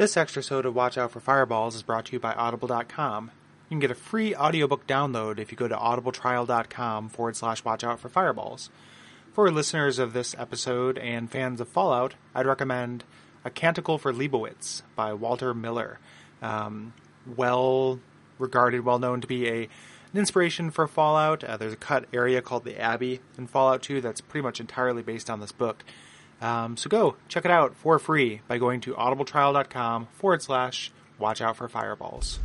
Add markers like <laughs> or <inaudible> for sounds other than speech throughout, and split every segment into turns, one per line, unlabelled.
This extra of Watch Out for Fireballs is brought to you by Audible.com. You can get a free audiobook download if you go to audibletrial.com forward slash watch out for fireballs. For listeners of this episode and fans of Fallout, I'd recommend A Canticle for Leibowitz by Walter Miller. Um, well regarded, well known to be a an inspiration for Fallout. Uh, there's a cut area called the Abbey in Fallout 2 that's pretty much entirely based on this book. Um, so go check it out for free by going to audibletrial.com forward slash watch out for fireballs.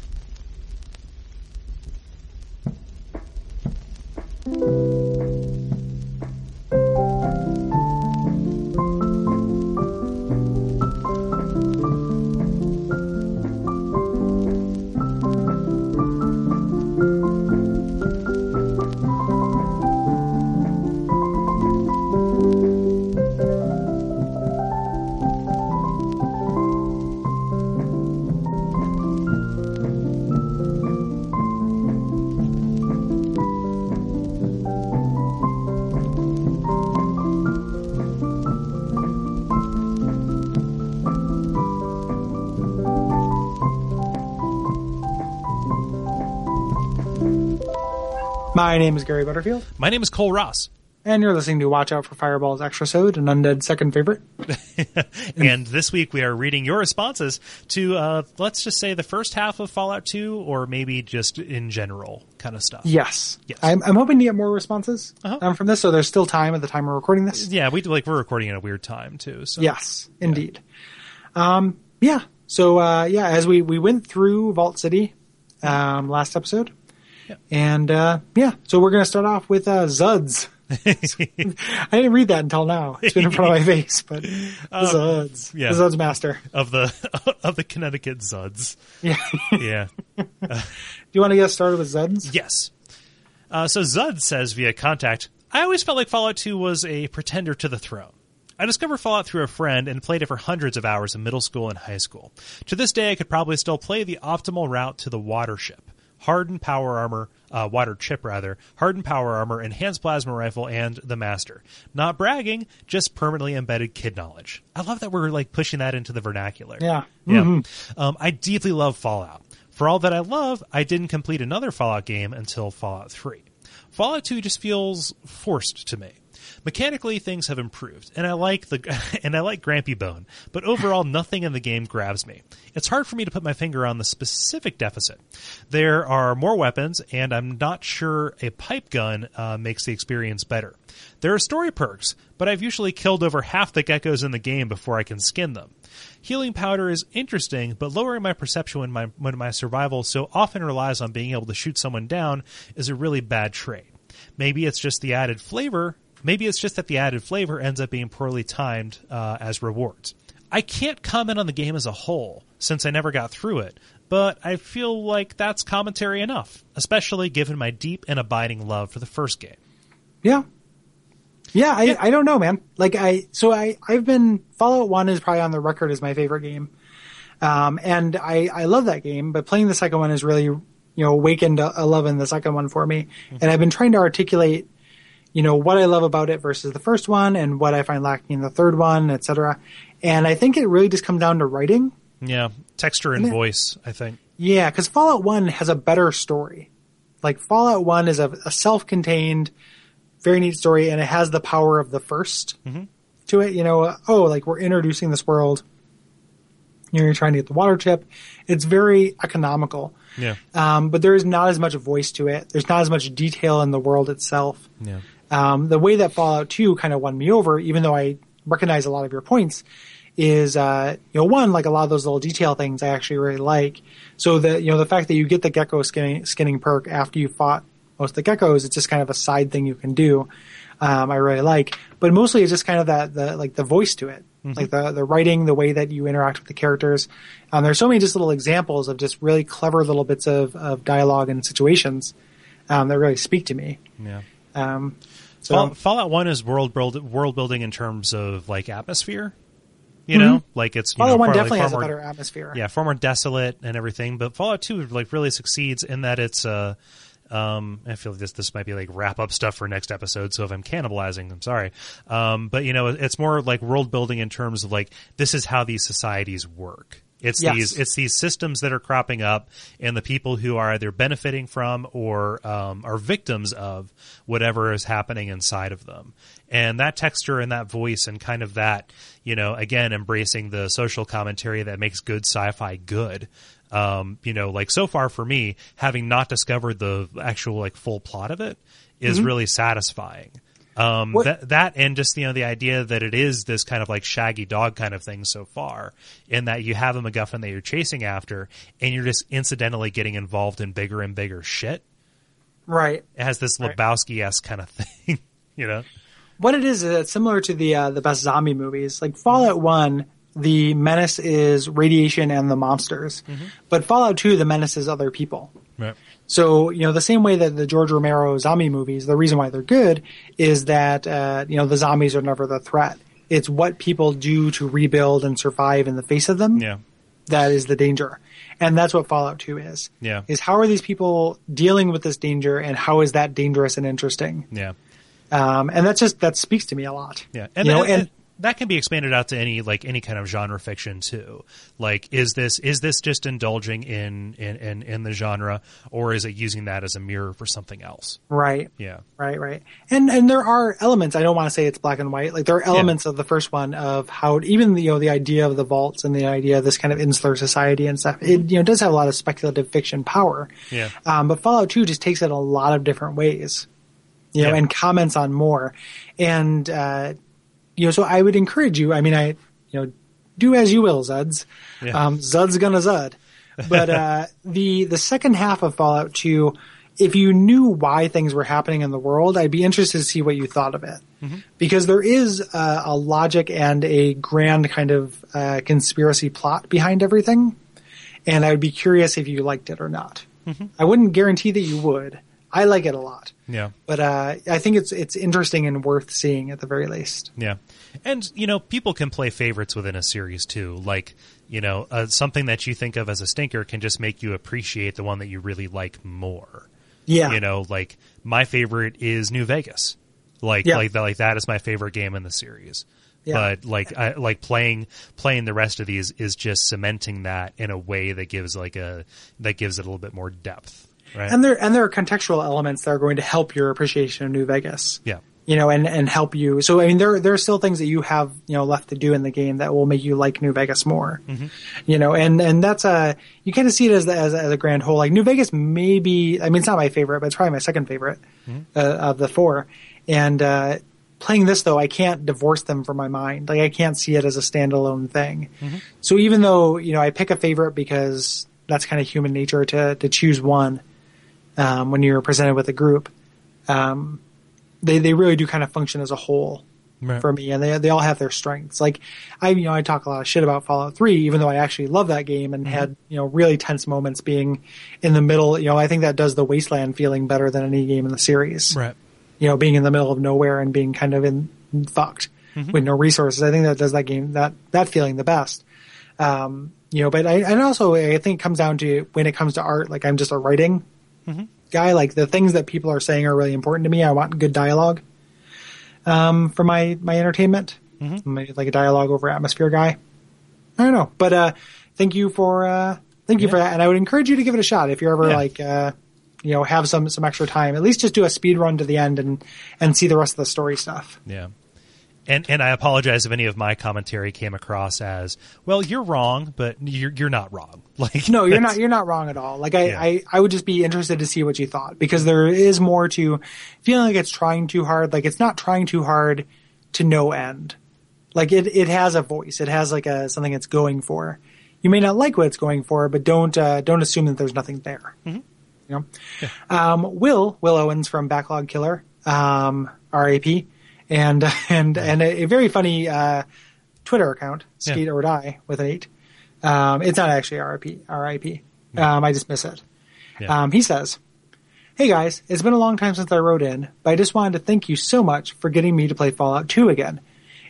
My name is Gary Butterfield,
My name is Kole Ross,
and you're listening to Watch Out for Fireballs Extrasode, an undead second favorite. <laughs>
and this week we are reading your responses to, uh, let's just say, the first half of Fallout 2, or maybe just in general kind of stuff.
Yes.
Yes.
I'm, I'm hoping to get more responses
Uh-huh.
um, from this, so there's still time at the time we're recording this.
Yeah, we like we're recording at a weird time too. So
Yes, indeed. Um, yeah. So uh, yeah, as we we went through Vault City um, last episode,
Yeah.
and uh, yeah, so we're gonna start off with uh, Zuds. <laughs> I didn't read that until now. It's been in front of my face, but the <laughs> Zuds,
yeah.
the Zuds master.
of the <laughs> of the Connecticut Zuds.
Yeah.
Yeah.
Do you want to get started with Zuds?
yes. Uh, so Zud says via contact, I always felt like Fallout 2 was a pretender to the throne. I discovered Fallout through a friend and played it for hundreds of hours in middle school and high school. To this day, I could probably still play the optimal route to the water ship. Hardened power armor, uh, water chip rather, hardened power armor, enhanced plasma rifle, and the master. Not bragging, just permanently embedded kid knowledge. I love that we're like pushing that into the vernacular.
Yeah.
Yeah. Um, I deeply love Fallout. For all that I love, I didn't complete another Fallout game until Fallout 3. Fallout 2 just feels forced to me. Mechanically, things have improved, and I like the <laughs> and I like Grampy Bone, but overall, nothing in the game grabs me. It's hard for me to put my finger on the specific deficit. There are more weapons, and I'm not sure a pipe gun uh, makes the experience better. There are story perks, but I've usually killed over half the geckos in the game before I can skin them. Healing powder is interesting, but lowering my perception when my when my survival so often relies on being able to shoot someone down is a really bad trait. Maybe it's just the added flavor. Maybe it's just that the added flavor ends up being poorly timed uh, as rewards. I can't comment on the game as a whole since I never got through it, but I feel like that's commentary enough, especially given my deep and abiding love for the first game.
Yeah. Yeah, I, I don't know, man. Like I, so I, I've been, Fallout 1 is probably on the record as my favorite game. Um, and I, I love that game, but playing the second one has really, you know, awakened a, a love in the second one for me. And I've been trying to articulate, you know, what I love about it versus the first one and what I find lacking in the third one, et cetera. And I think it really just comes down to writing.
Yeah, texture and
Yeah.
voice, I think.
Yeah, because Fallout 1 has a better story. Like, Fallout 1 is a, a self contained, very neat story, and it has the power of the 1st to it. You know, oh, like, we're introducing this world. You know, you're trying to get the water chip. It's very economical.
Yeah.
Um, but there is not as much voice to it. There's not as much detail in the world itself.
Yeah.
Um, the way that Fallout 2 kind of won me over, even though I recognize a lot of your points, is, uh, you know, one, like a lot of those little detail things I actually really like. So the, you know, the fact that you get the gecko skinning, skinning perk after you fought most of the geckos, it's just kind of a side thing you can do. Um, I really like, but mostly it's just kind of that, the, like the voice to it. Like the, the writing, the way that you interact with the characters. Um, there's so many just little examples of just really clever little bits of, of dialogue and situations, um, that really speak to me.
Yeah.
Um, so
Fall, Fallout One is world build, world building in terms of like atmosphere. You know, like it's you
Fallout
know,
One
far- like,
definitely
far
has a better atmosphere.
yeah, far more desolate and everything. But Fallout Two like really succeeds in that it's uh um I feel like this this might be like wrap up stuff for next episode. So if I'm cannibalizing, I'm sorry. Um, but you know, it's more like world building in terms of like this is how these societies work. It's
Yes.
these it's these systems that are cropping up, and the people who are either benefiting from or um, are victims of whatever is happening inside of them. And that texture and that voice and kind of that, you know, again embracing the social commentary that makes good sci-fi good. Um, you know, like so far for me, having not discovered the actual like full plot of it is really satisfying. Um,
What-
that that and just you know the idea that it is this kind of like shaggy dog kind of thing so far, in that you have a MacGuffin that you're chasing after, and you're just incidentally getting involved in bigger and bigger shit.
Right.
It has this Lebowski esque kind of <laughs> thing, you know.
What it is is it's similar to the uh, the best zombie movies. Like Fallout One, the menace is radiation and the monsters, but Fallout Two, the menace is other people.
Right.
So you know the same way that the George Romero zombie movies, the reason why they're good is that uh, you know the zombies are never the threat. It's what people do to rebuild and survive in the face of them
Yeah.
that is the danger. And that's what Fallout 2 is.
Yeah.
Is how are these people dealing with this danger and how is that dangerous and interesting?
Yeah.
Um, and that just, that speaks to me a lot.
Yeah, and,
You know,
and-
and
that can be expanded out to any like any kind of genre fiction too. Like, is this is this just indulging in in in, in the genre, or is it using that as a mirror for something else?
Right.
Yeah,
Right, right. And and there are elements. I don't want to say it's black and white. Like there are elements of the first one of how even the, you know the idea of the vaults and the idea of this kind of insular society and stuff. It you know does have a lot of speculative fiction power.
Yeah.
Um, but Fallout Two just takes it a lot of different ways. You know,
Yeah.
and comments on more. And uh, you know, so I would encourage you. I mean, I you know do as you will, Zuds.
Yeah.
Um, Zud's gonna Zud. But uh, <laughs> the the second half of Fallout Two, if you knew why things were happening in the world, I'd be interested to see what you thought of it, because there is uh, a logic and a grand kind of uh, conspiracy plot behind everything, and I would be curious if you liked it or not. I wouldn't guarantee that you would. I like it a lot,
yeah,
but uh, I think it's it's interesting and worth seeing at the very least.
yeah. And you know, people can play favorites within a series too. Like, you know, uh, something that you think of as a stinker can just make you appreciate the one that you really like more.
Yeah,
You know, like my favorite is New Vegas. Like,
Yeah.
like that, like that is my favorite game in the series.
Yeah.
But like, I, like playing playing the rest of these is just cementing that in a way that gives like a that gives it a little bit more depth, right?
and there and there are contextual elements that are going to help your appreciation of New Vegas.
yeah,
you know, and, and help you. So, I mean, there, there are still things that you have, you know, left to do in the game that will make you like New Vegas more, you know, and, and that's a, you kind of see it as, the, as, a, as a grand whole. Like New Vegas may be, I mean, it's not my favorite, but it's probably my second favorite, uh, of the four. And, uh, playing this though, I can't divorce them from my mind. Like I can't see it as a standalone thing. So even though, you know, I pick a favorite because that's kind of human nature to, to choose one, um, when you're presented with a group, um, they they really do kind of function as a whole
Right.
for me, and they they all have their strengths. Like I you know I talk a lot of shit about Fallout Three, even though I actually love that game and had you know really tense moments being in the middle. You know I think that does the wasteland feeling better than any game in the series.
right.
You know being in the middle of nowhere and being kind of in fucked with no resources. I think that does that game that that feeling the best. Um, you know, but I and also I think it comes down to when it comes to art. Like I'm just a writing guy. Like the things that people are saying are really important to me. I want good dialogue um, for my my entertainment. Maybe like a dialogue over atmosphere guy. I don't know, but uh, thank you for uh, thank you for that, and I would encourage you to give it a shot if you're ever
Yeah.
like uh, you know have some some extra time. At least just do a speed run to the end and and see the rest of the story stuff.
Yeah. And and I apologize if any of my commentary came across as well. You're wrong, but you're you're not wrong. <laughs> Like
No, you're not. You're not wrong at all. Like I,
Yeah.
I, I would just be interested to see what you thought because there is more to feeling like it's trying too hard. Like it's not trying too hard to no end. Like it, it has a voice. It has like a something it's going for. You may not like what it's going for, but don't uh, don't assume that there's nothing there. You know, um, Will Will Owens from Backlog Killer, um, RAP, and <laughs> and and a, a very funny uh, Twitter account,
Yeah.
Skate or Die with an eight. Um, it's not actually RIP. RIP. Um, I just miss it.
Yeah.
Um, he says, Hey guys, it's been a long time since I wrote in, but I just wanted to thank you so much for getting me to play Fallout 2 again.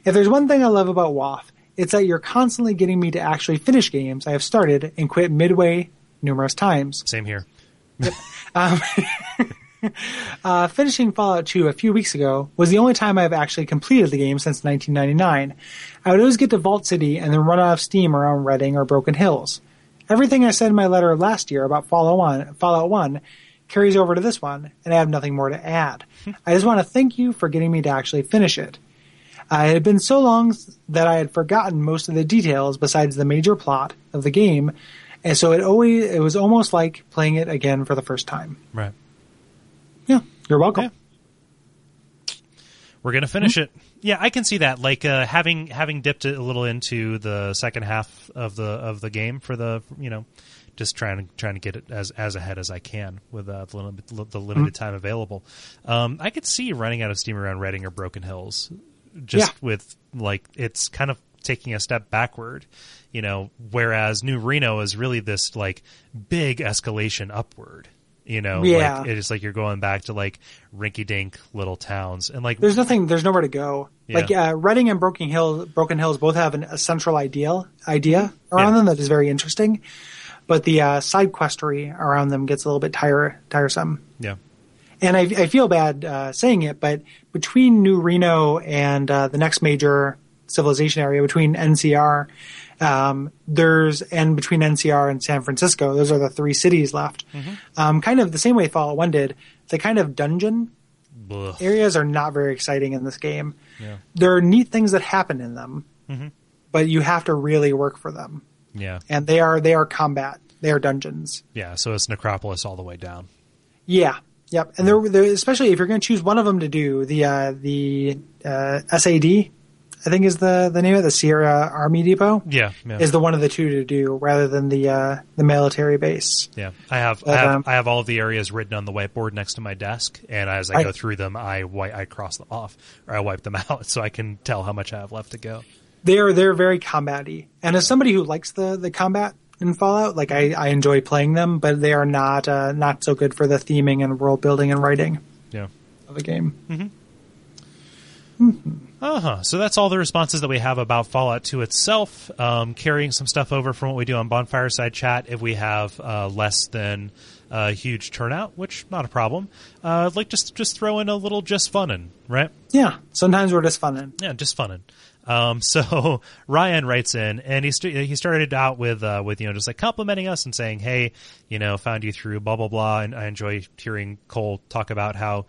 If there's one thing I love about WAF, it's that you're constantly getting me to actually finish games I have started and quit midway numerous times.
Same here. <laughs> <laughs> <laughs>
Uh, finishing Fallout 2 a few weeks ago was the only time I've actually completed the game since 1999. I would always get to Vault City and then run out of steam around Redding or Broken Hills. Everything I said in my letter last year about Fallout 1, Fallout 1 carries over to this one, and I have nothing more to add. I just want to thank you for getting me to actually finish it. Uh, it had been so long that I had forgotten most of the details besides the major plot of the game, and so it always it was almost like playing it again for the first time.
Right.
Yeah, you're welcome.
Yeah. We're gonna finish it. Yeah, I can see that. Like uh, having having dipped it a little into the second half of the of the game for the you know just trying to trying to get it as as ahead as I can with uh, the, limit, the limited time available. Um, I could see running out of steam around Redding or Broken Hills, just
Yeah.
with like it's kind of taking a step backward, you know. Whereas New Reno is really this like big escalation upward. You know,
Yeah.
like, it's like you're going back to like rinky-dink little towns, and like
There's nothing. There's nowhere to go.
Yeah.
Like uh, Redding and Broken Hill, Broken Hills both have an, a central ideal idea around
Yeah.
them that is very interesting, but the uh, side questery around them gets a little bit tire, tiresome.
yeah,
And I, I feel bad uh, saying it, but between New Reno and uh, the next major civilization area, between NCR, um, there's and between NCR and San Francisco, those are the three cities left. Um, kind of the same way Fallout One did. The kind of dungeon areas are not very exciting in this game.
yeah,
There are neat things that happen in them, but you have to really work for them,
yeah,
and they are they are combat. They are dungeons.
yeah. So it's Necropolis all the way down.
Yeah. Yep. And they're, they're especially if you're going to choose one of them to do the uh, the uh, SAD, I think is the the name of it, the Sierra Army Depot.
Yeah, yeah.
Is the one of the two to do rather than the uh, the military base.
Yeah, I have I have
um,
I have all of the areas written on the whiteboard next to my desk, and as I
I-
go through them, I I cross them off or I wipe them <laughs> out so I can tell how much I have left to go.
They're they're very combaty, and as somebody who likes the the combat in Fallout, like I, I enjoy playing them, but they are not uh, not so good for the theming and world building and writing
Yeah.
of the game.
Uh huh. So that's all the responses that we have about Fallout 2 itself. Um, carrying some stuff over from what we do on Bonfireside Chat if we have uh, less than a huge turnout, which not a problem. Uh, like just just throw in a little just funnin', right?
Yeah, sometimes we're just fun.
Yeah, just funnin'. Um, <laughs> so Ryan writes in, and he st- he started out with uh, with you know just like complimenting us and saying, "Hey, you know, found you through blah blah blah." And I enjoy hearing Kole talk about how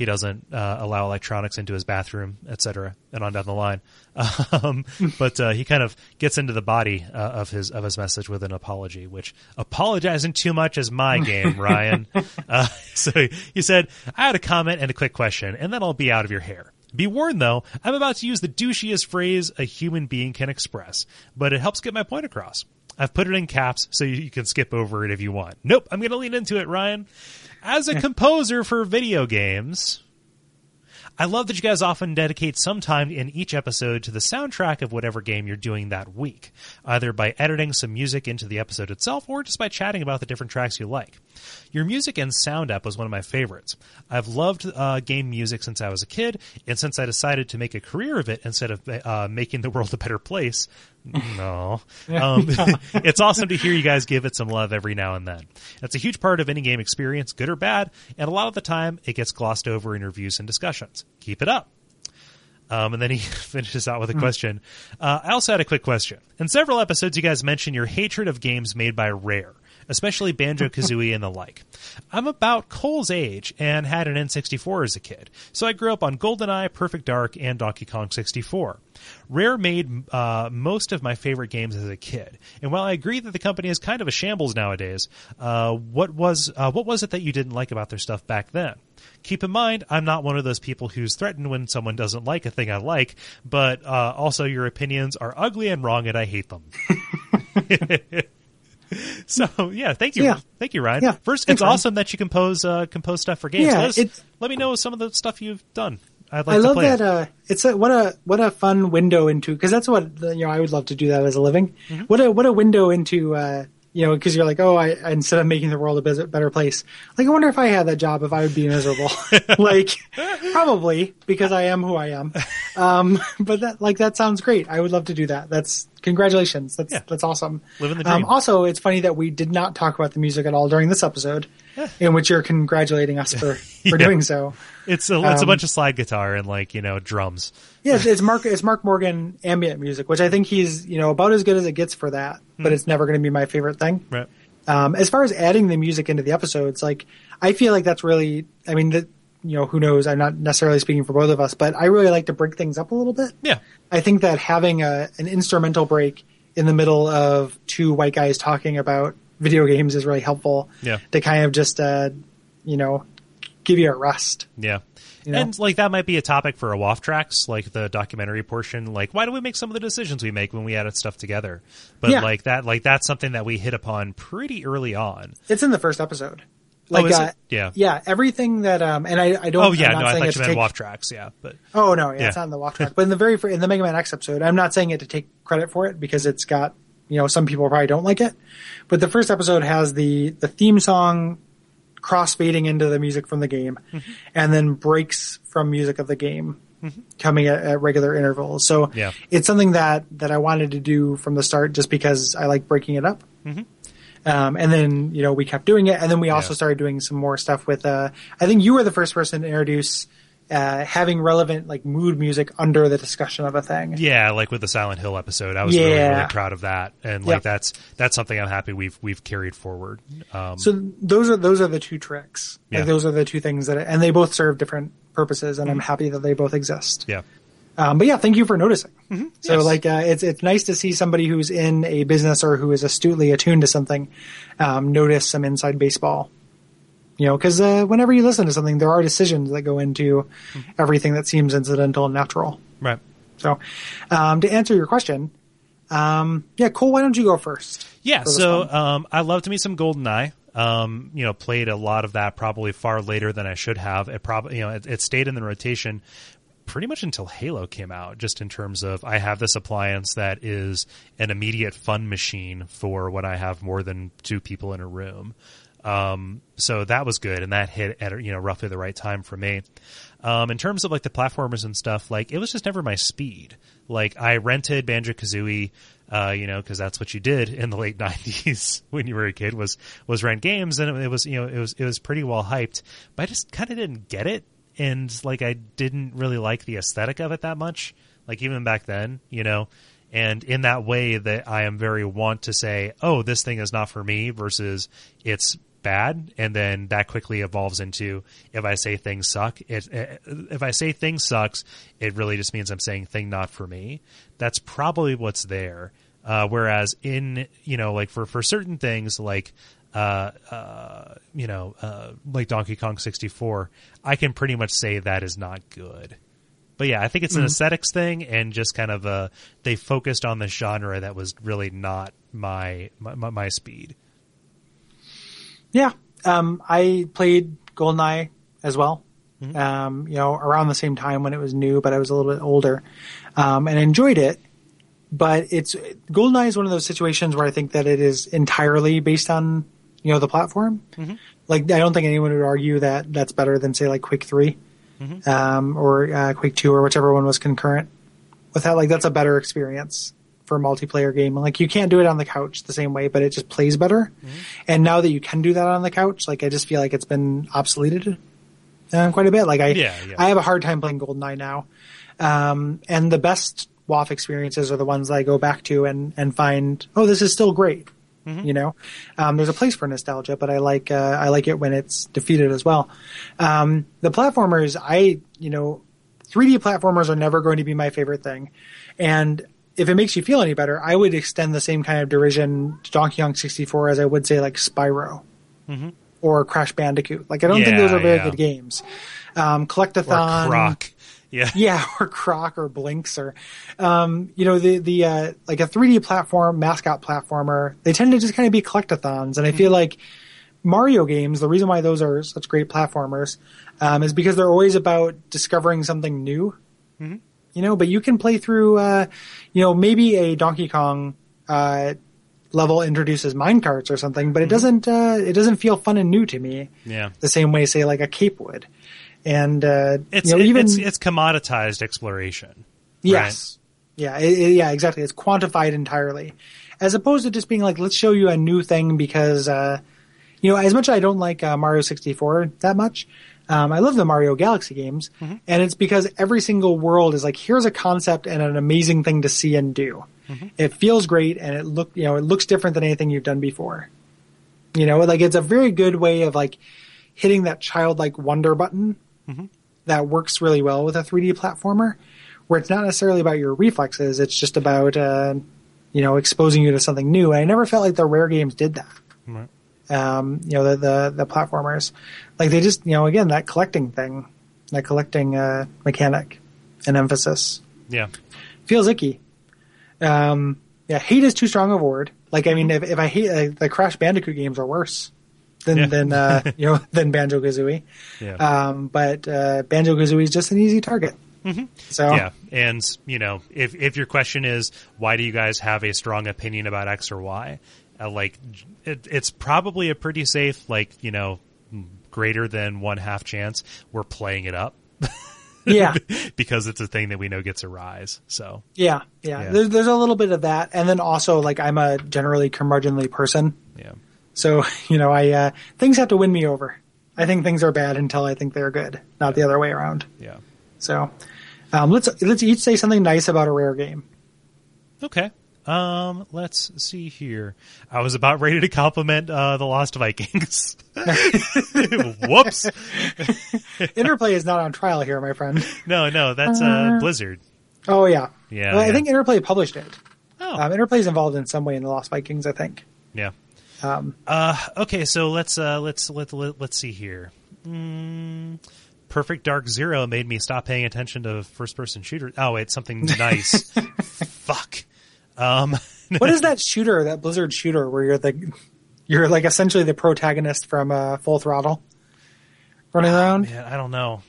he doesn't uh, allow electronics into his bathroom, etc., and on down the line. <laughs> Um, but uh, he kind of gets into the body uh, of his of his message with an apology, which apologizing too much is my game, <laughs> Ryan. Uh, <laughs> so he, he said, "I had a comment and a quick question, and then I'll be out of your hair." Be warned, though, I'm about to use the douchiest phrase a human being can express, but it helps get my point across. I've put it in caps so you you can skip over it if you want. Nope, I'm going to lean into it, Ryan. As a composer for video games, I love that you guys often dedicate some time in each episode to the soundtrack of whatever game you're doing that week, either by editing some music into the episode itself or just by chatting about the different tracks you like. Your music and sound app was one of my favorites. I've loved uh, game music since I was a kid, and since I decided to make a career of it instead of uh, making the world a better place, no, <laughs> um, <laughs> it's awesome to hear you guys give it some love every now and then. It's a huge part of any game experience, good or bad, and a lot of the time it gets glossed over in reviews and discussions. Keep it up. Um, and then he <laughs> finishes out with a question. Uh, I also had a quick question. In several episodes, you guys mentioned your hatred of games made by Rare, especially Banjo Kazooie and the like. I'm about Kole's age and had an N64 as a kid, so I grew up on GoldenEye, Perfect Dark, and Donkey Kong 64. Rare made uh, most of my favorite games as a kid, and while I agree that the company is kind of a shambles nowadays, uh, what was uh, what was it that you didn't like about their stuff back then? Keep in mind, I'm not one of those people who's threatened when someone doesn't like a thing I like, but uh, also your opinions are ugly and wrong, and I hate them. <laughs> <laughs> <laughs> so yeah, thank you,
Yeah.
thank you, Ryan.
Yeah,
First,
thanks,
it's
Ryan.
awesome that you compose uh, compose stuff for games.
Yeah,
let, us-
it-
let me know some of the stuff you've done. I'd like
I
to
love
play
that.
it.
Uh, it's a, what a what a fun window into because that's what you know. I would love to do that as a living.
Mm-hmm.
What a what a window into uh, you know because you're like oh I instead of making the world a better place like I wonder if I had that job if I would be miserable <laughs> <laughs> like probably because I am who I am. Um, but that like that sounds great. I would love to do that. That's congratulations. That's
Yeah.
that's awesome.
Living the
Um, also, it's funny that we did not talk about the music at all during this episode, in which you're congratulating us for <laughs> for
Yeah.
doing so.
It's a it's a
Um,
bunch of slide guitar and like you know drums.
Yeah, it's, Mark it's Mark Morgan ambient music, which I think he's you know about as good as it gets for that,
Hmm.
but it's never going to be my favorite thing.
Right.
Um, as far as adding the music into the episodes, like I feel like that's really, I mean, the, you know, who knows? I'm not necessarily speaking for both of us, but I really like to break things up a little bit.
Yeah.
I think that having a an instrumental break in the middle of two white guys talking about video games is really helpful.
Yeah.
To kind of just, uh, you know, give you a rest.
Yeah.
You know?
And like that might be a topic for a WAF tracks, like the documentary portion. Like, why do we make some of the decisions we make when we edit stuff together? But
Yeah.
like that, like that's something that we hit upon pretty early on.
It's in the first episode. Like,
Oh,
uh?
Yeah.
Yeah. Everything that, um, and I, I don't,
Oh yeah, no, I thought you meant
take-
WAF tracks. Yeah, but
Oh no, yeah,
Yeah.
it's not in the walk <laughs> track. But in the very in the Mega Man X episode, I'm not saying it to take credit for it because it's got you know some people probably don't like it. But the first episode has the the theme song cross fading into the music from the game,
Mm-hmm.
and then breaks from music of the game coming at, at regular intervals. So
Yeah.
it's something that that I wanted to do from the start just because I like breaking it up. Um, and then, you know, we kept doing it. And then we also
Yeah.
started doing some more stuff with, uh, I think you were the first person to introduce, uh, having relevant, like, mood music under the discussion of a thing.
yeah, like with the Silent Hill episode, I was really
Yeah.
really proud of that, and like
Yep.
that's that's something I'm happy we've we've carried forward. Um,
So those are, those are the two tricks.
Yeah. Mm-hmm.
Like, those are the two things that, and they both serve different purposes. And I'm happy that they both exist.
yeah,
Um, but yeah, thank you for noticing. So
Mm-hmm. Yes.
like, uh, it's, it's nice to see somebody who's in a business or who is astutely attuned to something, um, notice some inside baseball. You know, cause, uh, whenever you listen to something, there are decisions that go into
Mm-hmm.
everything that seems incidental and natural.
right.
So, um, to answer your question, um, yeah, Kole, why don't you go first?
Yeah, so um, I love to meet some GoldenEye. Um, you know, played a lot of that probably far later than I should have. It probably, you know, it, it stayed in the rotation pretty much until Halo came out. Just in terms of, I have this appliance that is an immediate fun machine for when I have more than two people in a room. Um, so that was good, and that hit at you know roughly the right time for me. Um, in terms of like the platformers and stuff, like it was just never my speed. Like I rented Banjo Kazooie, uh, you know, because that's what you did in the late <laughs> '90s when you were a kid was was rent games, and it, it was you know it was it was pretty well hyped, but I just kind of didn't get it, and like I didn't really like the aesthetic of it that much. Like even back then, you know, and in that way that I am very want to say, oh, this thing is not for me versus it's bad and then that quickly evolves into if I say things suck it, it if I say things sucks it really just means I'm saying thing not for me that's probably what's there uh, whereas in you know like for for certain things like uh, uh, you know, uh, like Donkey Kong 64, I can pretty much say that is not good. But yeah, I think it's an aesthetics thing, and just kind of uh, they focused on the genre that was really not my my, my speed.
Yeah. Um, I played GoldenEye as well.
Mm-hmm.
Um, you know, around the same time when it was new, but I was a little bit older, um, and enjoyed it. But it's GoldenEye is one of those situations where I think that it is entirely based on you know the platform.
Mm-hmm.
Like I don't think anyone would argue that that's better than say like Quake 3
Mm-hmm.
um, or uh, Quake Two or whichever one was concurrent. With that, like that's a better experience for a multiplayer game. Like you can't do it on the couch the same way, but it just plays better.
Mm-hmm.
And now that you can do that on the couch, like I just feel like it's been obsoleted uh, quite a bit. Like I,
Yeah, yeah.
I have a hard time playing GoldenEye now. Um, and the best WAF experiences are the ones that I go back to and, and find, oh, this is still great.
Mm-hmm.
You know, um, there's a place for nostalgia, but I like, uh, I like it when it's defeated as well. Um, the platformers, I, you know, 3D platformers are never going to be my favorite thing. And if it makes you feel any better, I would extend the same kind of derision to Donkey Kong 64 as I would say like Spyro or Crash Bandicoot. Like I don't think those are very
yeah.
good games. Um,
Or
Collectathon,
Croc, yeah, <laughs>
yeah, or Croc or Blinx or, um, you know, the, the, uh, like a 3D platform, mascot platformer, they tend to just kind of be collectathons. And I feel like Mario games, the reason why those are such great platformers, um, is because they're always about discovering something new. You know, but you can play through, uh, you know, maybe a Donkey Kong, uh, level introduces mine carts or something, but it doesn't, uh, it doesn't feel fun and new to me
yeah.
the same way, say, like a Cape would. And, uh,
It's
you know,
it-
even,
it's it's commoditized exploration.
Yes. Yeah, it, yeah, exactly. It's quantified entirely, as opposed to just being like, let's show you a new thing because, uh, you know, as much as I don't like uh, Mario 64 that much, um, I love the Mario Galaxy games, and it's because every single world is like, here's a concept and an amazing thing to see and do. It feels great, and it look, you know, it looks different than anything you've done before. You know, like it's a very good way of like hitting that childlike wonder button that works really well with a 3D platformer, where it's not necessarily about your reflexes; it's just about uh, you know exposing you to something new. And I never felt like the rare games did that.
Right.
Um, you know, the, the the platformers, like they just you know again that collecting thing, that collecting uh, mechanic and emphasis
Yeah.
feels icky. Um, yeah, hate is too strong of a word. Like, I mean, if, if I hate uh, the Crash Bandicoot games are worse than
Yeah.
than uh, <laughs> you know than Banjo Kazooie.
Yeah.
Um, but uh, Banjo Kazooie is just an easy target. So
Yeah, and you know, if if your question is why do you guys have a strong opinion about X or Y, uh, like it, it's probably a pretty safe, like you know, greater than one half chance we're playing it up
yeah, <laughs>
because it's a thing that we know gets a rise. So
yeah, yeah.
Yeah.
There's there's a little bit of that, and then also like I'm a generally curmudgeonly person,
yeah,
so <laughs> you know I uh, things have to win me over. I think things are bad until I think they're good, not the other way around.
yeah.
So um, let's let's each say something nice about a rare game.
Okay. Um, let's see here. I was about ready to compliment uh, the Lost Vikings. <laughs> Whoops. <laughs>
Interplay is not on trial here, my friend.
No, no, that's uh, Blizzard.
Oh yeah,
Yeah,
Well, I think Interplay published it.
Oh,
Um, Interplay is involved in some way in the Lost Vikings. I think.
yeah.
Um,
Uh, okay, so let's uh, let's let, let let's see here. Mm, Perfect Dark Zero made me stop paying attention to first person shooters. Oh, wait, something <laughs> nice. Fuck. Um, <laughs>
what is that shooter? That Blizzard shooter where you're the you're like essentially the protagonist from uh, Full Throttle, running around.
man, I don't know.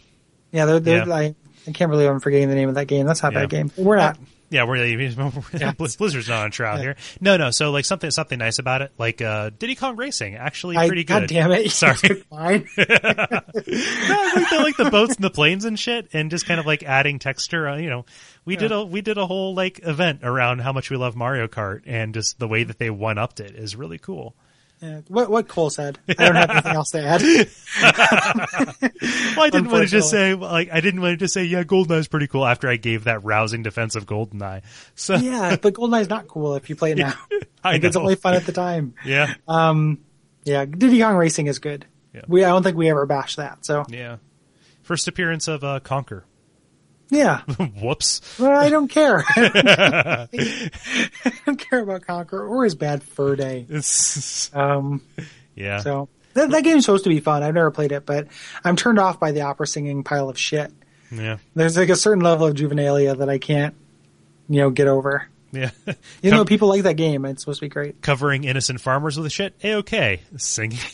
Yeah, they're, they're
Yeah.
I, I can't believe I'm forgetting the name of that game. That's not
Yeah.
that game. We're not.
Yeah, we're <laughs> Blizz- Blizzard's not on trial here. No, no. So like something something nice about it, like uh, Diddy Kong Racing, actually
I,
pretty good.
God damn it! <laughs>
Sorry. <laughs> No, like the like the boats and the planes and shit, and just kind of like adding texture. Uh, you know, we did a we did a whole like event around how much we love Mario Kart, and just the way that they one upped it is really cool.
Yeah, what what Kole said. I don't have anything else to add. <laughs>
Well, I didn't want to just say like I didn't want to just say yeah, Goldeneye's pretty cool after I gave that rousing defense of Goldeneye. So
yeah, but GoldenEye's not cool if you play it now. <laughs>
I
Like, it's only fun at the time.
yeah,
Yeah, Diddy Kong Racing is good.
Yeah.
We I don't think we ever bash that. So
yeah. First appearance of uh, Conker.
Yeah, <laughs>
Whoops.
well, I don't care. <laughs> I don't care about Conker or his bad fur day. Um,
yeah.
so that, that game's supposed to be fun. I've never played it, but I'm turned off by the opera singing pile of shit.
yeah.
There's like a certain level of juvenilia that I can't, you know, get over.
Yeah.
Even though people like that game, it's supposed to be great.
covering innocent farmers with shit. A okay. Singing. <laughs>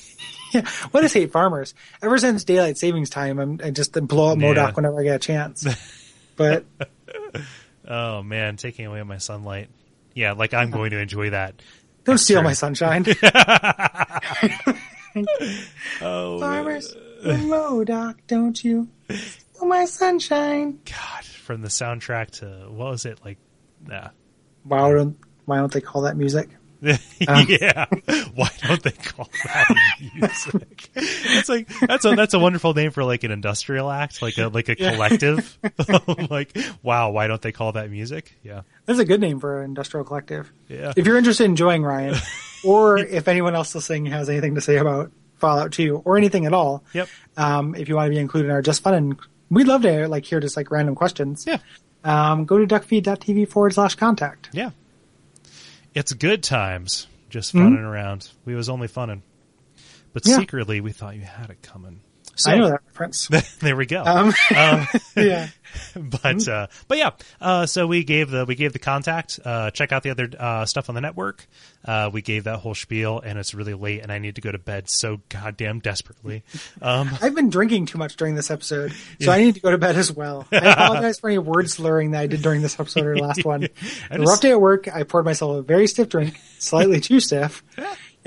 Yeah, what is hate farmers? Ever since daylight savings time, I'm I just blow up Modoc
Yeah.
whenever I get a chance. But <laughs>
Oh man, taking away my sunlight. Yeah, like I'm going to enjoy that.
don't steal my sunshine. <laughs> <laughs>
Oh
farmers, Modoc, don't you steal my sunshine?
God, from the soundtrack to what was it like? Nah.
Why don't Why don't they call that music? <laughs>
yeah. Why don't they call that music? It's like that's a that's a wonderful name for like an industrial act, like a like a collective. <laughs> like, wow, why don't they call that music? Yeah.
That's a good name for an industrial collective.
Yeah.
If you're interested in joining Ryan, <laughs> or if anyone else listening has anything to say about Fallout 2 or anything at all,
Yep.
um, if you want to be included in our Just Fun, and we'd love to like hear just like random questions.
Yeah.
Um, go to duckfeed.tv forward slash contact.
Yeah. It's good times. Just hmm? funning around. We was only funning. But
Yeah.
secretly we thought you had it coming. So
I know that <laughs> reference.
there we go.
Um, <laughs> yeah. <laughs>
but uh, but yeah, uh, so we gave the we gave the contact. Uh, check out the other uh, stuff on the network. Uh, we gave that whole spiel, and it's really late, and I need to go to bed so goddamn desperately. Um,
I've been drinking too much during this episode, so I need to go to bed as well. I apologize for any word slurring that I did during this episode or last one. A rough day at work. I poured myself a very stiff drink, slightly too stiff.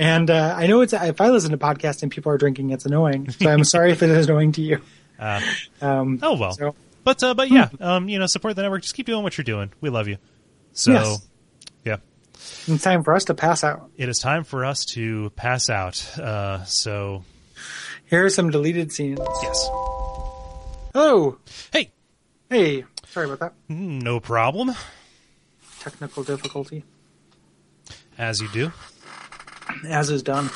And uh, I know it's if I listen to podcasts and people are drinking, it's annoying. So I'm sorry if it is annoying to you. <laughs>
Uh,
Um,
oh well.
So-
But uh, but yeah, um, you know, support the network. Just keep doing what you're doing. We love you. So,
Yes.
yeah,
It's time for us to pass out.
it is time for us to pass out. Uh, so,
Here are some deleted scenes.
yes.
Hello.
Hey,
Hey. Sorry about that.
no problem.
Technical difficulty.
As you do.
As is done.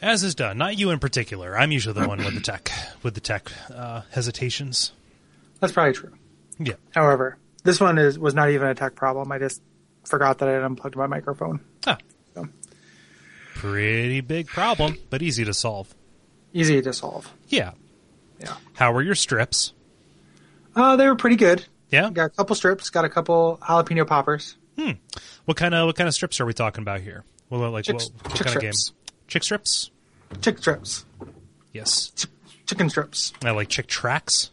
As is done. Not you in particular. I'm usually the one with the tech, with the tech uh, hesitations.
That's probably true.
Yeah.
However, this one is was not even a tech problem. I just forgot that I had unplugged my microphone.
Ah,
So,
pretty big problem, but easy to solve.
easy to solve.
Yeah.
Yeah.
How were your strips?
Uh, they were pretty good.
Yeah.
Got a couple strips. Got a couple jalapeno poppers. Hmm.
What kind of what kind of strips are we talking about here? Well, like
Chick-
what, what
chick
kind of
strips.
game? Chick strips.
Chick strips.
Yes.
Ch- chicken strips.
I like Chick tracts.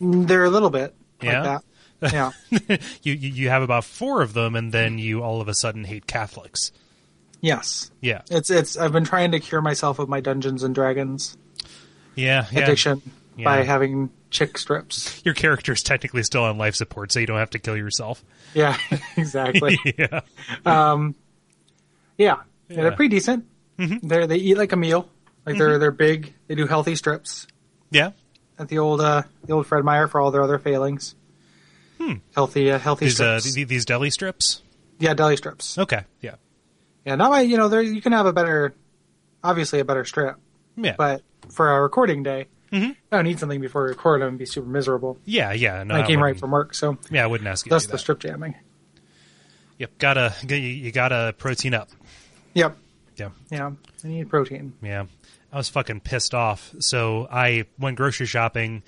Mm, they're a little bit
Yeah?
like that. <laughs> Yeah.
you, you have about four of them, and then you all of a sudden hate Catholics.
yes.
Yeah.
It's it's. I've been trying to cure myself of my Dungeons and Dragons
Yeah. yeah.
addiction by
Yeah.
having chick strips.
Your character is technically still on life support, so you don't have to kill yourself.
Yeah, <laughs> exactly. <laughs>
yeah.
Um, yeah. Yeah, they're pretty decent.
Mm-hmm.
They're they eat like a meal. Like they're they're big. They do healthy strips
Yeah.
at the old uh the old Fred Meyer for all their other failings. Healthy uh, healthy
Hmm. These uh,
strips.
th- these deli strips.
yeah, deli strips.
Okay. Yeah.
Yeah, not my you know there you can have a better, obviously a better strip,
Yeah.
but for a recording day,
Mm-hmm.
I don't need something before we record and be super miserable.
yeah. Yeah. No.
I came right from work, so
Yeah, I wouldn't ask you.
that's the
that.
strip jamming.
Yep. Gotta you, you gotta protein up.
Yep.
Yeah.
Yeah, I need protein.
Yeah. I was fucking pissed off. So I went grocery shopping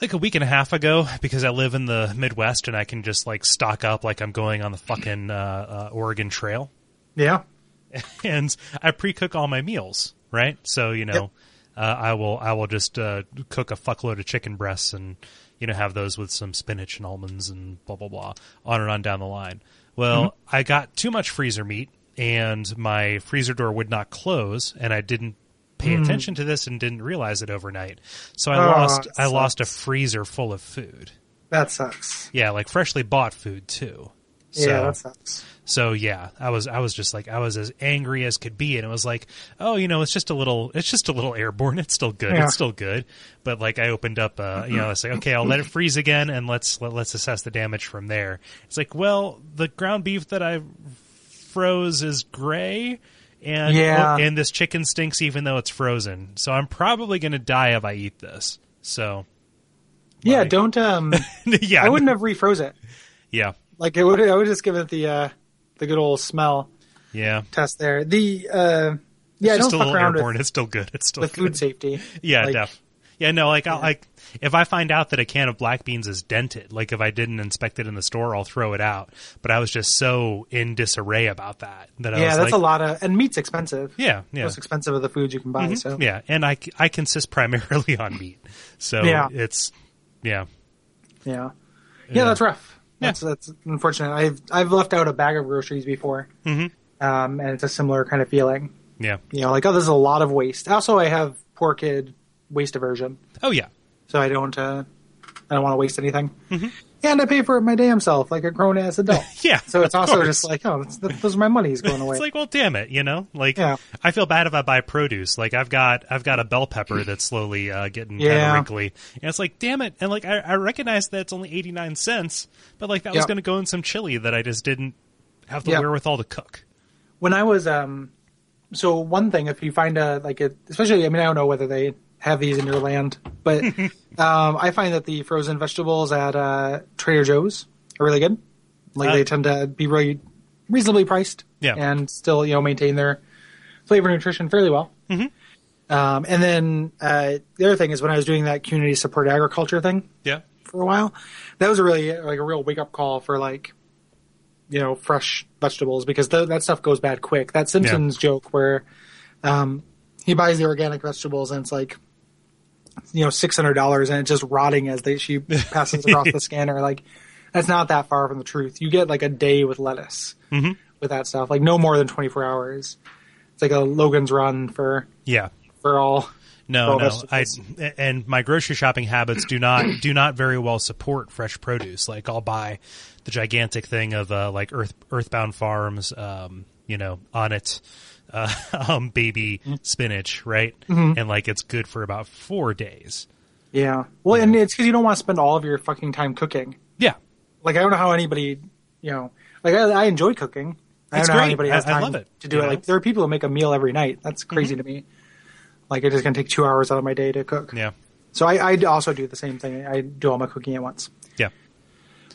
like a week and a half ago because I live in the Midwest and I can just like stock up like I'm going on the fucking uh, uh, Oregon Trail.
Yeah. <laughs>
and I pre-cook all my meals, right? So you know, uh, I will I will just uh, cook a fuckload of chicken breasts and you know have those with some spinach and almonds and blah blah blah on and on down the line. Well, I got too much freezer meat and my freezer door would not close, and I didn't pay attention to this and didn't realize it overnight. So I
Oh,
lost I lost a freezer full of food.
That sucks.
Yeah, like freshly bought food too. So,
yeah, that sucks.
so yeah, I was I was just like I was as angry as could be, and it was like, oh, you know, it's just a little, it's just a little airborne. <laughs> It's still good.
Yeah.
It's still good. But like I opened up, uh, you know, I was like, okay, I'll let it freeze again, and let's let, let's assess the damage from there. It's like, well, the ground beef that I froze is gray. And
Yeah.
oh, and this chicken stinks even though it's frozen. So I'm probably going to die if I eat this. So
Yeah,
Like-
don't. Um, <laughs>
yeah,
I wouldn't have refroze it.
Yeah,
Like it would. I would just give it the uh, the good old smell
yeah.
test there. The uh, yeah,
it's
don't fuck around
airborne.
with,
it's still good. It's still good.
food safety. <laughs>
Yeah,
Like,
def. Yeah, no, like I'll, like if I find out that a can of black beans is dented, like if I didn't inspect it in the store, I'll throw it out. But I was just so in disarray about that that I
Yeah, that's
like,
a lot of and meat's expensive.
Yeah, yeah,
most expensive of the foods you can buy. So
yeah. And I I consist <laughs> primarily on meat, so
Yeah.
it's yeah,
yeah, yeah, that's rough.
Yeah.
That's that's unfortunate. I've I've left out a bag of groceries before,
Mhm.
um, and it's a similar kind of feeling.
yeah.
You know, like oh, this is a lot of waste. Also, I have poor kid waste aversion,
Oh yeah,
so I don't uh, I don't want to waste anything. And I pay for it my damn self, like a grown ass adult.
Mm-hmm. <laughs> yeah.
So it's also
course.
just like, oh, it's, those are my money's going away.
It's like, well, damn it, you know. Like,
Yeah.
I feel bad if I buy produce. Like, I've got I've got a bell pepper that's slowly uh, getting kind
Yeah.
of wrinkly, and it's like, damn it. And like, I, I recognize that it's only eighty nine cents, but like that was going to go in some chili that I just didn't have the
Yeah.
wherewithal to cook.
when I was um so one thing if you find a like a especially I mean I don't know whether they have these in your land, but <laughs> um I find that the frozen vegetables at uh Trader Joe's are really good. Like
Uh,
they tend to be really reasonably priced
Yeah.
and still, you know, maintain their flavor and nutrition fairly well.
Mhm.
Um, and then uh, the other thing is when I was doing that community supported agriculture thing,
Yeah,
for a while. That was a really like a real wake up call for like, you know, fresh vegetables because th- that stuff goes bad quick. That Simpsons joke where um, he buys the organic vegetables and it's like, you know, six hundred dollars and it's just rotting as they she <laughs> passes across the scanner. Like, that's not that far from the truth. You get like a day with lettuce
Mhm.
with that stuff, like no more than twenty four hours. It's like a Logan's Run for
yeah.
for all
No,
raw
no. I and my grocery shopping habits do not <clears throat> do not very well support fresh produce. Like I'll buy the gigantic thing of uh, like Earth Earthbound Farms, um, you know, on it, uh, <laughs> um, baby
Mm-hmm.
spinach, right? And like it's good for about four days.
Yeah. Well, and it's because you don't want to spend all of your fucking time cooking.
Yeah,
Like I don't know how anybody, you know, like I, I enjoy cooking. I
It's
don't know how
great.
anybody
I-
has
I
time
love it,
to do
you
it. Like there are people who make a meal every night. That's crazy to me. Like it's just gonna take two hours out of my day to cook.
yeah,
So I, I also do the same thing. I do all my cooking at once,
yeah.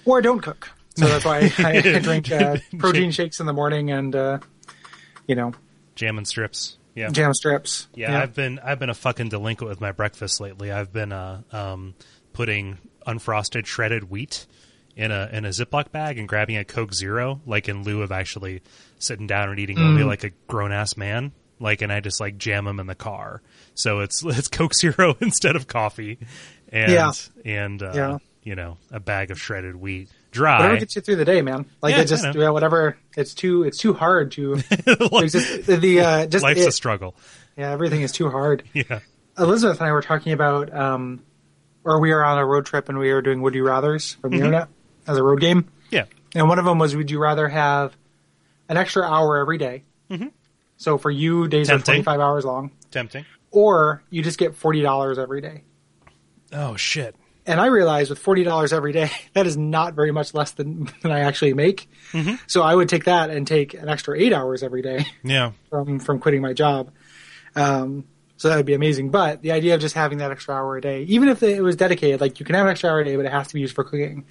or I don't cook. So that's why I, I drink uh, <laughs> protein shakes in the morning and, uh, you know,
Jam and strips. Yeah,
jam strips.
Yeah, I've been I've been a fucking delinquent with my breakfast lately. I've been uh, um, putting unfrosted shredded wheat in a in a Ziploc bag and grabbing a Coke Zero, like in lieu of actually sitting down and eating oatmeal like a grown ass man. Like, and I just like jam them in the car. So it's <laughs> it's Coke Zero <laughs> instead of coffee, and
Yeah.
and uh,
Yeah.
you know a bag of shredded wheat, dry.
whatever gets you through the day, man. Like
Yeah,
it just yeah, whatever. It's too it's too hard to. <laughs> just, the, the uh, just
Life's
it-
a struggle.
yeah, everything is too hard. <laughs>
Yeah.
Elizabeth and I were talking about, um, or we were on a road trip and we were doing Would You Rather's from the
Mm-hmm.
internet as a road game.
Yeah.
And one of them was Would you rather have an extra hour every day? Mm-hmm. So for you, days
Tempting.
are 25 hours long,
Tempting.
or you just get $40 every day.
Oh shit.
And I realized with $40 every day, <laughs> that is not very much less than, than I actually make.
Mm-hmm.
So I would take that and take an extra eight hours every day. <laughs>
Yeah.
from from quitting my job. Um, so that would be amazing. But the idea of just having that extra hour a day, even if it was dedicated, like you can have an extra hour a day, but it has to be used for cooking,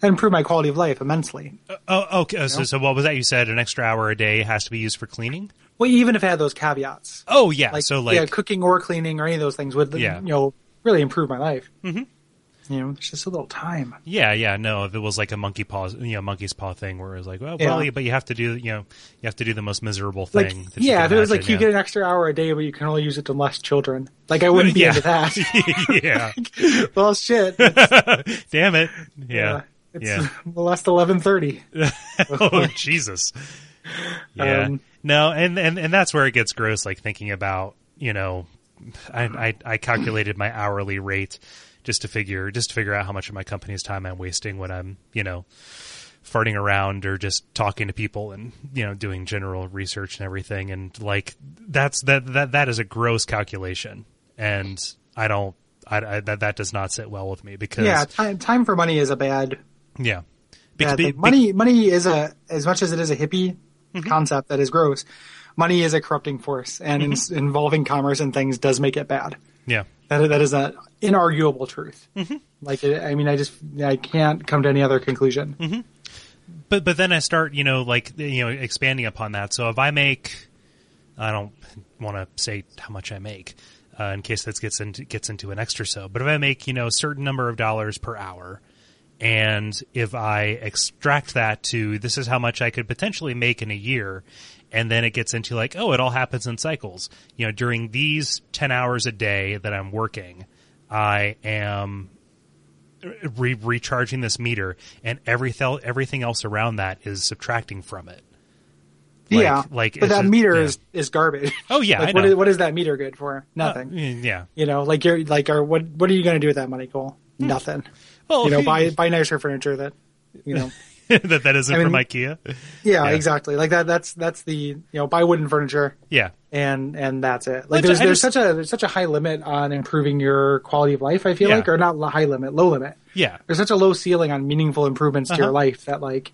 that improve my quality of life immensely.
Oh, okay. So, so what was that you said? An extra hour a day has to be used for cleaning.
Well, even if it had those caveats,
Oh yeah.
like,
so like
yeah, cooking or cleaning or any of those things would
Yeah.
you know really improve my life. Mm-hmm. You know, there's just a little time.
Yeah, yeah, no. If it was like a monkey paw, you know, monkey's paw thing, where it was like, well,
Yeah.
well, but you have to do, you know, you have to do the most miserable
Like,
thing. you
yeah, if it was like you get an extra hour a day, but you can only use it to molest children, like I wouldn't be <laughs>
Yeah.
into that. <laughs>
yeah. <laughs>
well, shit.
Damn it. Yeah.
it's
Yeah.
molest eleven thirty.
oh Jesus. Yeah.
Um,
no, and, and and that's where it gets gross. Like thinking about, you know, I I, I calculated my hourly rate just to figure just to figure out how much of my company's time I'm wasting when I'm, you know, farting around or just talking to people and you know doing general research and everything and like that's that that that is a gross calculation and I don't I, I that that does not sit well with me because
Yeah, time time for money is a bad
yeah
Yeah,
be-
like,
be-
money money is a as much as it is a hippie
Mm-hmm.
concept that is gross. Money is a corrupting force, and in, involving commerce and things does make it bad.
Yeah
That that is an inarguable truth.
Mm-hmm.
Like I mean, I just I can't come to any other conclusion.
Mm-hmm. but but then I start, you know, like you know, expanding upon that. So if I make, I don't want to say how much I make, uh, in case this gets into gets into an extra so. But if I make, you know, a certain number of dollars per hour, and if I extract that to this is how much I could potentially make in a year, and then it gets into like, oh, it all happens in cycles. You know, during these ten hours a day that I'm working, I am re- recharging this meter, and everything everything else around that is subtracting from it. Like-
yeah,
like
but that
just-
meter
yeah.
is is garbage.
Oh, yeah, <laughs>
like, what is, what is that meter good for? Nothing.
Uh, yeah.
you know, like you're like, are what what are you going to do with that money, Kole? Nothing.
Hmm. Well,
you know, buy buy nicer furniture that you know. <laughs> <laughs>
that that isn't
I
from IKEA.
Yeah,
Yeah.
exactly. Like that. That's that's the you know buy wooden furniture
Yeah.
and and that's it. Like there's
I
there's
just-
such a there's such a high limit on improving your quality of life. I feel
Yeah.
like, or not high limit, low limit.
Yeah.
There's such a low ceiling on meaningful improvements to your
Uh-huh.
life that like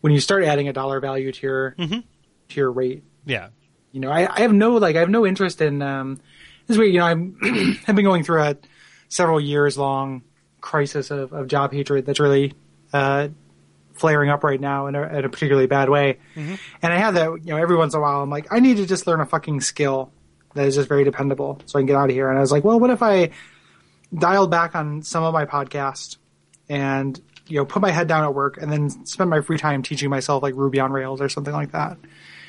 when you start adding a dollar value to your
Mm-hmm.
to your rate,
Yeah.
you know, I, I have no like I have no interest in um this is weird, you know, I'm <clears throat> I've been going through a several years long crisis of, of job hatred that's really uh flaring up right now in a, in a particularly bad way. And I have that, you know, every once in a while I'm like, I need to just learn a fucking skill that is just very dependable so I can get out of here. And I was like, well, what if I dialed back on some of my podcast and you know put my head down at work and then spend my free time teaching myself like Ruby on Rails or something like that.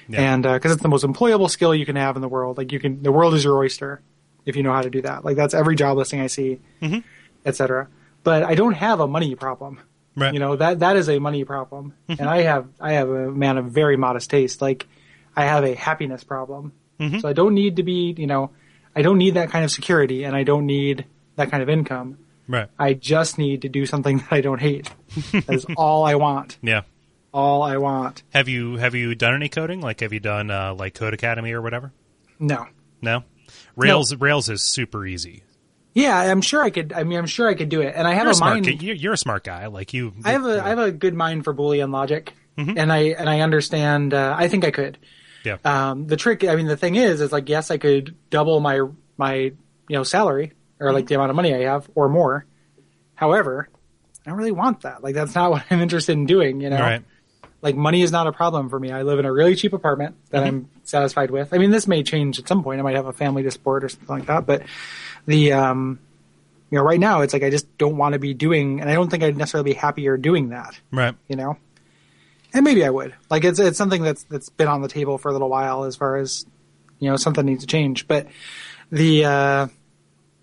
Yeah.
And because it's the most employable skill you can have in the world, like you can, the world is your oyster if you know how to do that. Like that's every job listing I see,
Mm-hmm.
etc. But I don't have a money problem.
Right.
You know that that is a money problem,
Mm-hmm.
and I have I have a man of very modest taste. Like I have a happiness problem,
Mm-hmm.
so I don't need to be. You know, I don't need that kind of security and I don't need that kind of income.
Right.
I just need to do something <laughs> that I don't hate. that is all I want. <laughs>
Yeah.
All I want.
Have you have you done any coding? Like have you done uh, like Codecademy or whatever?
No.
No. Rails Rails is super easy.
Yeah, I'm sure I could. I mean, I'm sure I could do it. And I have
You're a
mind.
You're, you're a smart guy. Like you.
I have a I have a good mind for Boolean logic, and I and I understand. Uh, I think I could.
Yeah.
Um, the trick, I mean, the thing is, is like yes, I could double my my you know salary or like the amount of money I have or more. However, I don't really want that. Like that's not <laughs> what I'm interested in doing. You know,
Right.
like money is not a problem for me. I live in a really cheap apartment that I'm satisfied with. I mean, this may change at some point. I might have a family to support or something like that, but the um, you know, right now it's like I just don't want to be doing, and I don't think I'd necessarily be happier doing that
Right.
you know. And maybe I would. Like it's it's something that's that's been on the table for a little while as far as you know something needs to change. But the uh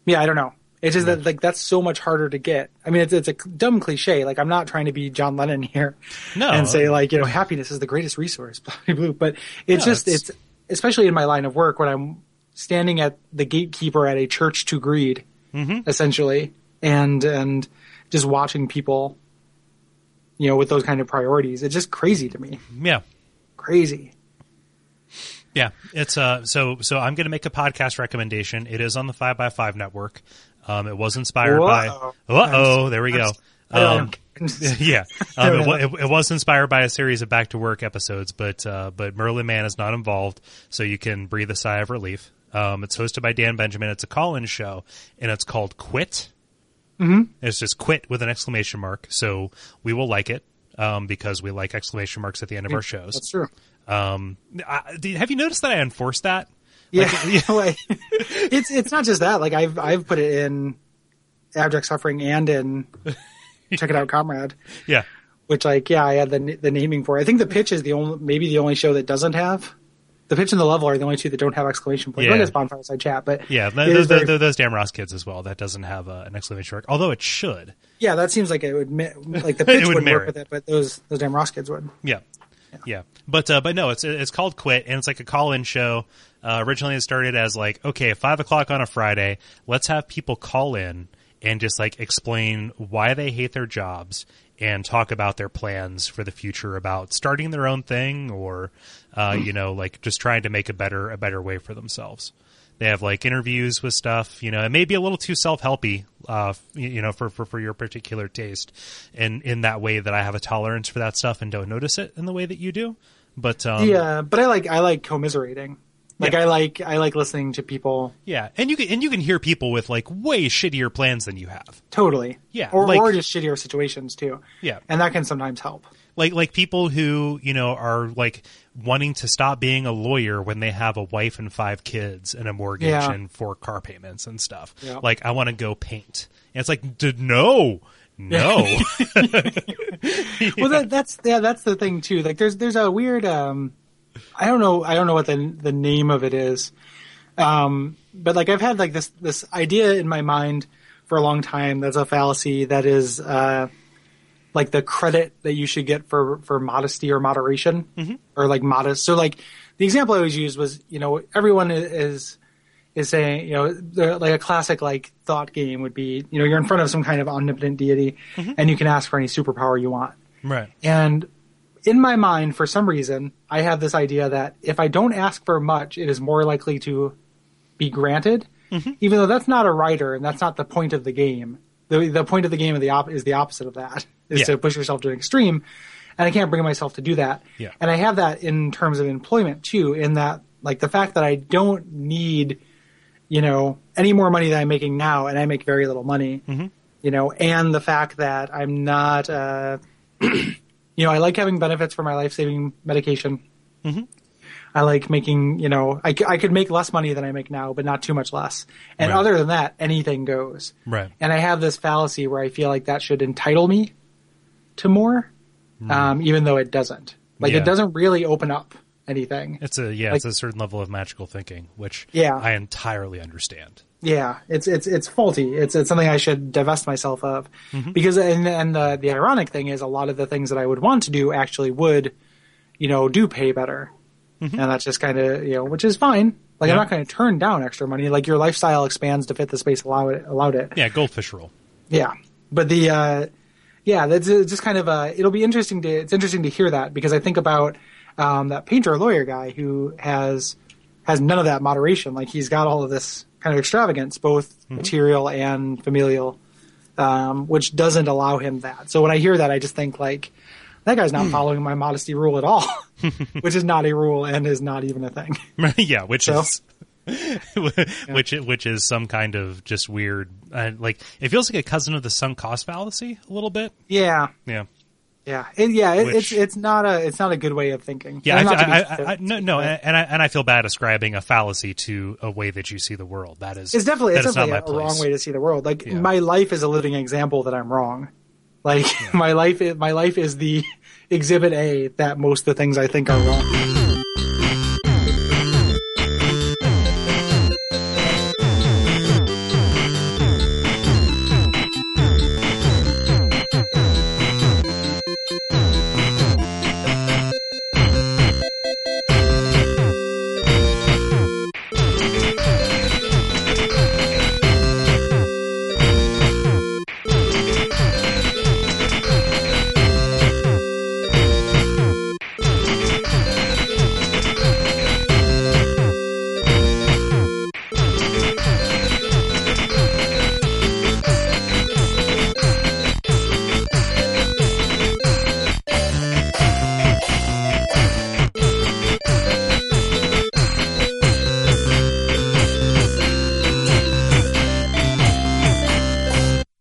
yeah, I don't know. It's just that like that's so much harder to get. I mean, it's it's a dumb cliche. Like I'm not trying to be John Lennon here
No.
and say like you know happiness is the greatest resource, <laughs> blah, blah, blah. But it's
No,
just
it's-
it's especially in my line of work when I'm standing at the gatekeeper at a church to greed,
Mm-hmm.
essentially, and and just watching people, you know, with those kind of priorities. It's just crazy to me.
Yeah.
Crazy.
Yeah, it's uh so so I'm going to make a podcast recommendation. It is on the Five by Five network. Um, it was inspired by. Uh oh, there we go. Um, <laughs> yeah, <laughs> um, it, it, it was inspired by a series of Back to Work episodes, but uh, but Merlin Mann is not involved, so you can breathe a sigh of relief. Um, it's hosted by Dan Benjamin. It's a call-in show, and it's called Quit. Mm-hmm. It's just quit with an exclamation mark. So we will like it um, because we like exclamation marks at the end of our shows.
That's true.
Um, I, have you noticed that I enforced that?
Yeah, <laughs> like, it's it's not just that. Like I've I've put it in abject suffering and in <laughs> check it out, comrade.
Yeah.
Which like yeah, I had the the naming for. it. I think the pitch is the only maybe the only show that doesn't have. The pitch and the level are the only two that don't have exclamation points.
Yeah.
I guess bonfire side chat, but
Yeah, those,
very-
those, damn kids as well. That doesn't have uh, an exclamation mark, although it should.
yeah, that seems like it would like the <laughs> pitch
would
work with it, but those those damn Ross kids would.
Yeah, yeah. But uh, but no, it's it's called Quit, and it's like a call-in show. Uh, originally, it started as like, okay, five o'clock on a Friday, let's have people call in and just like explain why they hate their jobs and talk about their plans for the future about starting their own thing or uh, you know like just trying to make a better a better way for themselves. They have like interviews with stuff, you know, it may be a little too self helpy, uh, you know, for, for, for your particular taste. And in that way that I have a tolerance for that stuff and don't notice it in the way that you do. But, um,
Yeah, but I like I like commiserating. Like
Yeah.
I like I like listening to people
yeah. And you can, and you can hear people with like way shittier plans than you have.
totally.
Yeah,
or
like-
or just shittier situations too.
Yeah.
and that can sometimes help.
Like, like people who, you know, are like wanting to stop being a lawyer when they have a wife and five kids and a mortgage
Yeah.
and four car payments and stuff.
Yeah.
Like, I want to go paint. And it's like, d- no, no. <laughs> <laughs>
well that, that's yeah that's the thing too like there's there's a weird um i don't know i don't know what the the name of it is um but like i've had like this this idea in my mind for a long time that's a fallacy that is uh like the credit that you should get for for modesty or moderation mm-hmm. or like modest so like the example i always used was you know everyone is is saying, you know, like a classic like thought game would be, you know, you're in front of some kind of omnipotent deity, mm-hmm. and you can ask for any superpower you want.
right.
And in my mind, for some reason, I have this idea that if I don't ask for much, it is more likely to be granted, mm-hmm. even though that's not a writer and that's not the point of the game. The, the point of the game of the op- is the opposite of that, is
Yeah.
to push yourself to an extreme. And I can't bring myself to do that.
Yeah.
And I have that in terms of employment too, in that, like, the fact that I don't need, you know, any more money than I'm making now, and I make very little money, you know, and the fact that I'm not, uh, <clears throat> you know, I like having benefits for my life saving medication. I like making, you know, I, I could make less money than I make now, but not too much less. And
Right.
other than that, anything goes.
Right.
And I have this fallacy where I feel like that should entitle me to more, um, even though it doesn't. Like
Yeah.
it doesn't really open up anything.
It's a yeah,
Like-
it's a certain level of magical thinking, which
Yeah.
I entirely understand.
Yeah, it's it's it's faulty. It's it's something I should divest myself of
Mm-hmm.
because and and the the ironic thing is a lot of the things that I would want to do actually would, you know, do pay better,
Mm-hmm.
and that's just kind of you know which is fine. Like
Yeah.
I'm not going to turn down extra money. Like your lifestyle expands to fit the space allow it, allowed it.
Yeah, goldfish rule.
Yeah, but the uh, yeah, that's uh, just kind of uh, it'll be interesting to it's interesting to hear that because I think about um, that painter lawyer guy who has has none of that moderation. Like he's got all of this kind of extravagance, both material and familial, um, which doesn't allow him that. So when I hear that, I just think like that guy's not following my modesty rule at all, <laughs> <laughs> which is not a rule and is not even a thing. <laughs>
yeah, which
So-
is <laughs> which which is some kind of just weird uh, like it feels like a cousin of the sunk cost fallacy a little bit.
Yeah.
Yeah.
Yeah, it, yeah, it,
Which-
it's it's not a it's not a good way of thinking.
Yeah, I,
not to be
I, I, no, no, and I and I feel bad ascribing a fallacy to a way that you see the world. That is,
It's definitely it's definitely a,
place.
wrong way to see the world. Like
Yeah.
my life is a living example that I'm wrong. Like <laughs> my life is my life is the <laughs> exhibit A that most of the things I think are wrong.